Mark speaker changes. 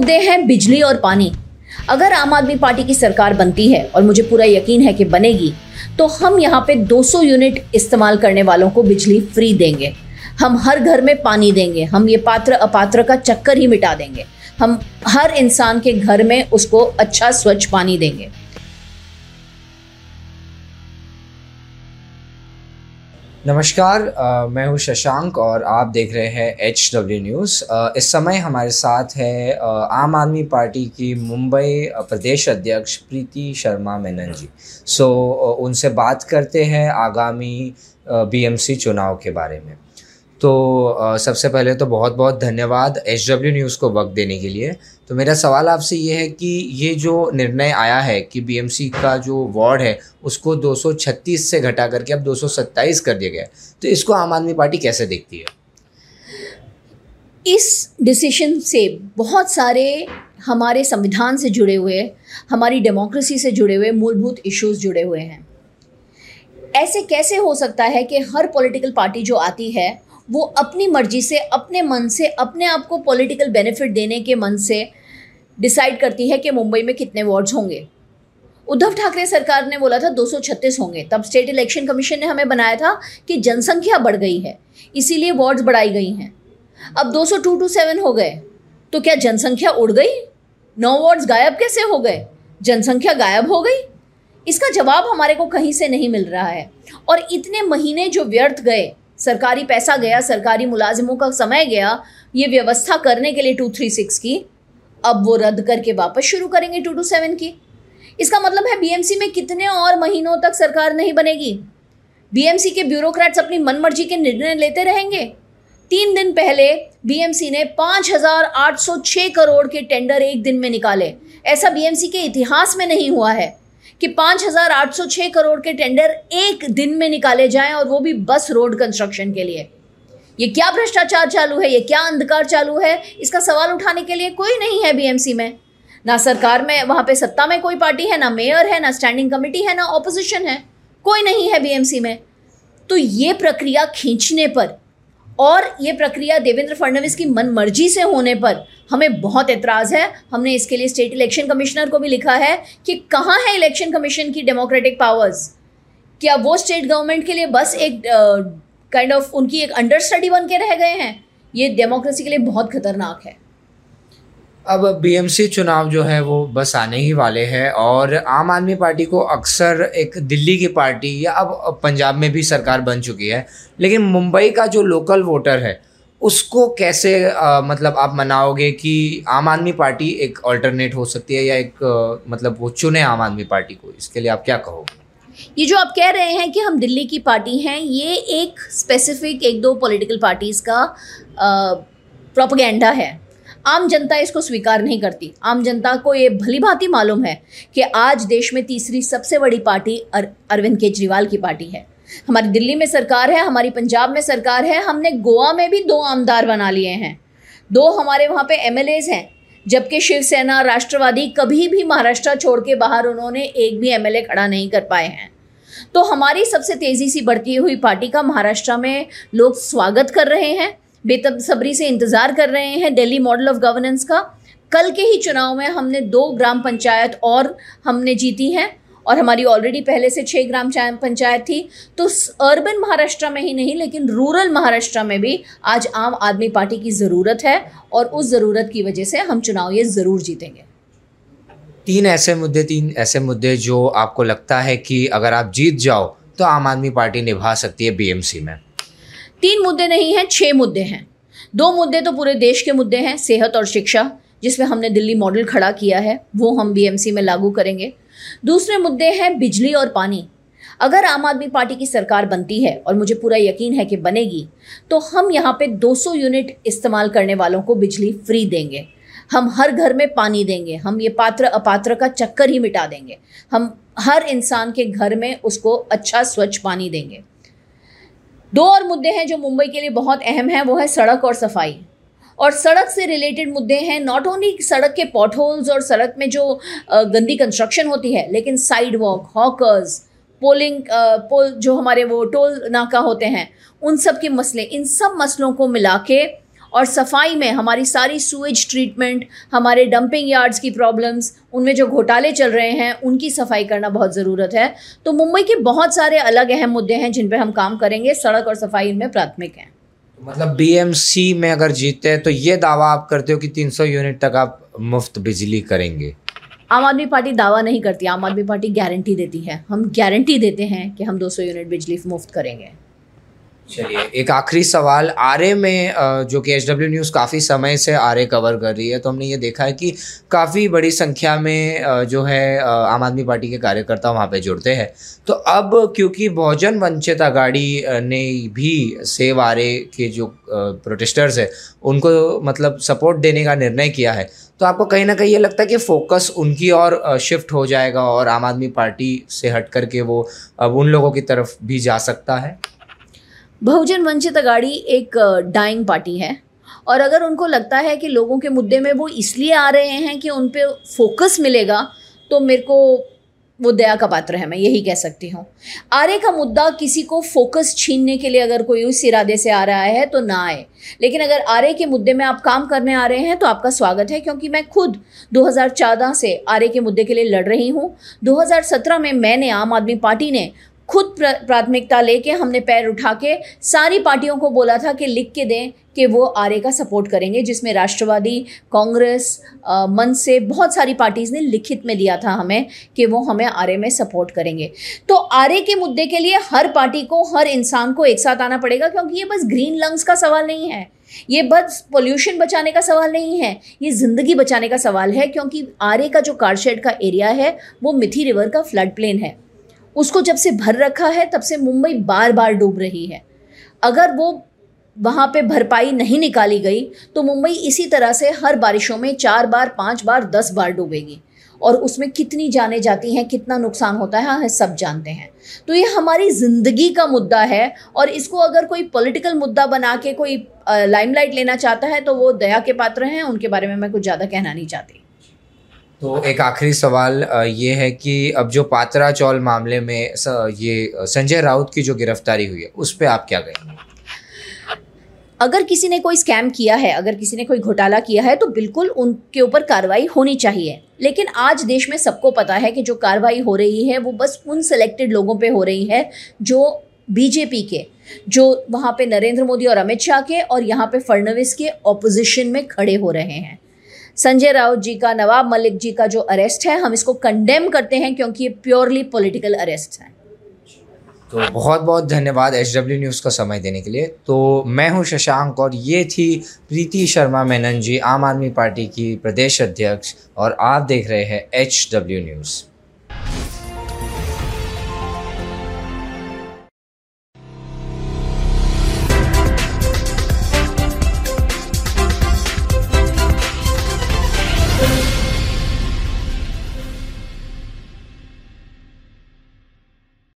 Speaker 1: मुद्दे हैं बिजली और पानी। अगर आम आदमी पार्टी की सरकार बनती है और मुझे पूरा यकीन है कि बनेगी तो हम यहाँ पे 200 यूनिट इस्तेमाल करने वालों को बिजली फ्री देंगे। हम हर घर में पानी देंगे, हम ये पात्र अपात्र का चक्कर ही मिटा देंगे। हम हर इंसान के घर में उसको अच्छा स्वच्छ पानी देंगे।
Speaker 2: नमस्कार आ, मैं हूँ शशांक और आप देख रहे हैं एच डब्ल्यू न्यूज़ इस समय हमारे साथ है आ, आम आदमी पार्टी की मुंबई प्रदेश अध्यक्ष प्रीति शर्मा मेनन जी। सो उनसे बात करते हैं आगामी बीएमसी चुनाव के बारे में। तो सबसे पहले तो बहुत बहुत धन्यवाद एच डब्ल्यू न्यूज़ को वक्त देने के लिए। तो मेरा सवाल आपसे ये है कि ये जो निर्णय आया है कि बीएमसी का जो वार्ड है, उसको 236 से घटा करके अब 227 कर दिया गया तो इसको आम आदमी पार्टी कैसे देखती है?
Speaker 1: इस डिसीशन से बहुत सारे हमारे संविधान से जुड़े हुए, हमारी डेमोक्रेसी से जुड़े हुए मूलभूत इश्यूज़ जुड़े हुए हैं। ऐसे कैसे हो सकता है कि हर पॉलिटिकल पार्टी जो आती है वो अपनी मर्ज़ी से, अपने मन से, अपने आप को पॉलिटिकल बेनिफिट देने के मन से डिसाइड करती है कि मुंबई में कितने वार्ड्स होंगे। उद्धव ठाकरे सरकार ने बोला था 236 होंगे। तब स्टेट इलेक्शन कमीशन ने हमें बनाया था कि जनसंख्या बढ़ गई है, इसीलिए वार्ड्स बढ़ाई गई हैं। अब 202 हो गए तो क्या जनसंख्या उड़ गई? नौ वार्ड्स गायब कैसे हो गए? जनसंख्या गायब हो गई? इसका जवाब हमारे को कहीं से नहीं मिल रहा है। और इतने महीने जो व्यर्थ गए सरकारी पैसा गया, सरकारी मुलाजिमों का समय गया, ये व्यवस्था करने के लिए टू थ्री सिक्स की, अब वो रद्द करके वापस शुरू करेंगे टू टू सेवन की। इसका मतलब है बीएमसी में कितने और महीनों तक सरकार नहीं बनेगी? बीएमसी के ब्यूरोक्रेट्स अपनी मनमर्जी के निर्णय लेते रहेंगे। तीन दिन पहले बीएमसी ने पाँच हज़ार आठ सौ छह करोड़ के टेंडर एक दिन में निकाले। ऐसा बीएमसी के इतिहास में नहीं हुआ है। कि पाँच हज़ार आठ सौ छः करोड़ के टेंडर एक दिन में निकाले जाएँ और वो भी बस रोड कंस्ट्रक्शन के लिए। ये क्या भ्रष्टाचार चालू है? ये क्या अंधकार चालू है? इसका सवाल उठाने के लिए कोई नहीं है बीएमसी में। ना सरकार में, वहाँ पे सत्ता में कोई पार्टी है, ना मेयर है, ना स्टैंडिंग कमेटी है, ना ऑपोजिशन है। कोई नहीं है बीएमसी में। तो ये प्रक्रिया खींचने पर और ये प्रक्रिया देवेंद्र फडणवीस की मनमर्जी से होने पर हमें बहुत एतराज़ है। हमने इसके लिए स्टेट इलेक्शन कमिश्नर को भी लिखा है कि कहाँ है इलेक्शन कमीशन की डेमोक्रेटिक पावर्स? क्या वो स्टेट गवर्नमेंट के लिए बस एक kind uh, of kind of, उनकी एक अंडरस्टडी बन के रह गए हैं? ये डेमोक्रेसी के लिए बहुत खतरनाक है।
Speaker 2: अब बीएमसी चुनाव जो है वो बस आने ही वाले हैं और आम आदमी पार्टी को अक्सर एक दिल्ली की पार्टी या अब पंजाब में भी सरकार बन चुकी है लेकिन मुंबई का जो लोकल वोटर है उसको कैसे आ, मतलब आप मनाओगे कि आम आदमी पार्टी एक ऑल्टरनेट हो सकती है या एक आ, मतलब वो चुने आम आदमी पार्टी को? इसके लिए आप क्या कहोगे?
Speaker 1: ये जो आप कह रहे हैं कि हम दिल्ली की पार्टी हैं ये एक स्पेसिफिक एक दो पॉलिटिकल पार्टीज़ का प्रोपोगेंडा है। आम जनता इसको स्वीकार नहीं करती। आम जनता को ये भली भांति मालूम है कि आज देश में तीसरी सबसे बड़ी पार्टी अर, अरविंद केजरीवाल की पार्टी है। हमारी दिल्ली में सरकार है हमारी पंजाब में सरकार है हमने गोवा में भी दो आमदार बना लिए हैं। दो हमारे वहाँ पे एम हैं जबकि शिवसेना राष्ट्रवादी कभी भी महाराष्ट्र छोड़ के बाहर उन्होंने एक भी एमएलए खड़ा नहीं कर पाए हैं। तो हमारी सबसे तेज़ी सी बढ़ती हुई पार्टी का महाराष्ट्र में लोग स्वागत कर रहे हैं। बेतबसब्री से इंतज़ार कर रहे हैं दिल्ली मॉडल ऑफ़ गवर्नेंस का। कल के ही चुनाव में हमने दो ग्राम पंचायत और हमने जीती हैं और हमारी ऑलरेडी पहले से छः ग्राम पंचायत थी। तो अर्बन महाराष्ट्र में ही नहीं, लेकिन रूरल महाराष्ट्र में भी आज आम आदमी पार्टी की ज़रूरत है और उस ज़रूरत की वजह से हम चुनाव ये ज़रूर जीतेंगे।
Speaker 2: तीन ऐसे मुद्दे, तीन ऐसे मुद्दे जो आपको लगता है कि अगर आप जीत जाओ तो आम आदमी पार्टी निभा सकती है बीएमसी में।
Speaker 1: तीन मुद्दे नहीं हैं छः मुद्दे हैं। दो मुद्दे तो पूरे देश के मुद्दे हैं, सेहत और शिक्षा, जिसमें हमने दिल्ली मॉडल खड़ा किया है, वो हम बीएमसी में लागू करेंगे। दूसरे मुद्दे हैं बिजली और पानी। अगर आम आदमी पार्टी की सरकार बनती है और मुझे पूरा यकीन है कि बनेगी तो हम यहाँ पे 200 यूनिट इस्तेमाल करने वालों को बिजली फ्री देंगे। हम हर घर में पानी देंगे, हम ये पात्र अपात्र का चक्कर ही मिटा देंगे। हम हर इंसान के घर में उसको अच्छा स्वच्छ पानी देंगे। दो और मुद्दे हैं जो मुंबई के लिए बहुत अहम हैं, वो है सड़क और सफ़ाई। और सड़क से रिलेटेड मुद्दे हैं नॉट ओनली सड़क के पॉट होल्स और सड़क में जो गंदी कंस्ट्रक्शन होती है, लेकिन sidewalk hawkers polling pole जो हमारे वो टोल नाका होते हैं, उन सब के मसले, इन सब मसलों को मिला के और सफ़ाई में हमारी सारी सूएज ट्रीटमेंट हमारे डंपिंग यार्ड्स की प्रॉब्लम्स उनमें जो घोटाले चल रहे हैं उनकी सफ़ाई करना बहुत ज़रूरत है। तो मुंबई के बहुत सारे अलग अहम मुद्दे हैं जिन पर हम काम करेंगे। सड़क और सफ़ाई इनमें प्राथमिक हैं।
Speaker 2: मतलब बीएमसी में अगर जीतते हैं तो ये दावा आप करते हो कि 300 यूनिट तक आप मुफ़्त बिजली करेंगे।
Speaker 1: आम आदमी पार्टी दावा नहीं करती। आम आदमी पार्टी गारंटी देती है। हम गारंटी देते हैं कि हम 200 यूनिट बिजली मुफ़्त करेंगे।
Speaker 2: चलिए, एक आखिरी सवाल। आरे में जो कि एच डब्ल्यू न्यूज़ काफ़ी समय से आरे कवर कर रही है तो हमने ये देखा है कि काफ़ी बड़ी संख्या में जो है आम आदमी पार्टी के कार्यकर्ता वहाँ पे जुड़ते हैं। तो अब क्योंकि बहुजन वंचित अगाड़ी ने भी सेव आर के जो प्रोटेस्टर्स है, उनको मतलब सपोर्ट देने का निर्णय किया है तो आपको कहीं ना कहीं ये लगता है कि फोकस उनकी और शिफ्ट हो जाएगा और आम आदमी पार्टी से हट करके वो अब उन लोगों की तरफ़ भी जा सकता है?
Speaker 1: बहुजन वंचित अगाड़ी एक डाइंग पार्टी है। और अगर उनको लगता है कि लोगों के मुद्दे में वो इसलिए आ रहे हैं कि उन पर फोकस मिलेगा तो मेरे को वो दया का पात्र है, मैं यही कह सकती हूँ। आर्य का मुद्दा किसी को फोकस छीनने के लिए अगर कोई उस इरादे से आ रहा है तो ना आए। लेकिन अगर आर्य के मुद्दे में आप काम करने आ रहे हैं तो आपका स्वागत है, क्योंकि मैं खुद 2014 से आर्य के मुद्दे के लिए लड़ रही हूँ। 2017 में मैंने आम आदमी पार्टी ने खुद प्राथमिकता लेके हमने पैर उठा के सारी पार्टियों को बोला था कि लिख के दें कि वो आर्य का सपोर्ट करेंगे, जिसमें राष्ट्रवादी, कांग्रेस मन से बहुत सारी पार्टीज़ ने लिखित में दिया था हमें कि वो हमें आर्य में सपोर्ट करेंगे। तो आर्य के मुद्दे के लिए हर पार्टी को, हर इंसान को एक साथ आना पड़ेगा, क्योंकि ये बस ग्रीन लंग्स का सवाल नहीं है। ये बस पोल्यूशन बचाने का सवाल नहीं है, ये ज़िंदगी बचाने का सवाल है, क्योंकि आर्य का जो कारशेड का एरिया है, वो मिथी रिवर का फ्लड प्लेन है। उसको जब से भर रखा है, तब से मुंबई बार बार डूब रही है। अगर वो वहाँ पे भरपाई नहीं निकाली गई तो मुंबई इसी तरह से हर बारिशों में चार बार, पाँच बार, दस बार डूबेगी। और उसमें कितनी जाने जाती हैं, कितना नुकसान होता है हम सब जानते हैं। तो ये हमारी ज़िंदगी का मुद्दा है, और इसको अगर कोई पॉलिटिकल मुद्दा बना के कोई लाइमलाइट लेना चाहता है तो वो दया के पात्र हैं, उनके बारे में मैं कुछ ज़्यादा कहना नहीं चाहती।
Speaker 2: तो एक आखिरी सवाल ये है कि अब जो पात्रा चौल मामले में ये संजय राउत की जो गिरफ्तारी हुई है, उस पर आप क्या कहेंगे?
Speaker 1: अगर किसी ने कोई स्कैम किया है, अगर किसी ने कोई घोटाला किया है तो बिल्कुल उनके ऊपर कार्रवाई होनी चाहिए। लेकिन आज देश में सबको पता है कि जो कार्रवाई हो रही है, वो बस उन सेलेक्टेड लोगों पे हो रही है, जो बीजेपी के, जो वहाँ पे नरेंद्र मोदी और अमित शाह के और यहाँ पे फडणवीस के ऑपोजिशन में खड़े हो रहे हैं। संजय राउत जी का, नवाब मलिक जी का जो अरेस्ट है, हम इसको कंडेम करते हैं क्योंकि ये प्योरली पॉलिटिकल अरेस्ट है।
Speaker 2: तो बहुत बहुत धन्यवाद एच डब्ल्यू न्यूज़ का समय देने के लिए। तो मैं हूँ शशांक और ये थी प्रीति शर्मा मेनन जी, आम आदमी पार्टी की प्रदेश अध्यक्ष और आप देख रहे हैं एच डब्ल्यू न्यूज़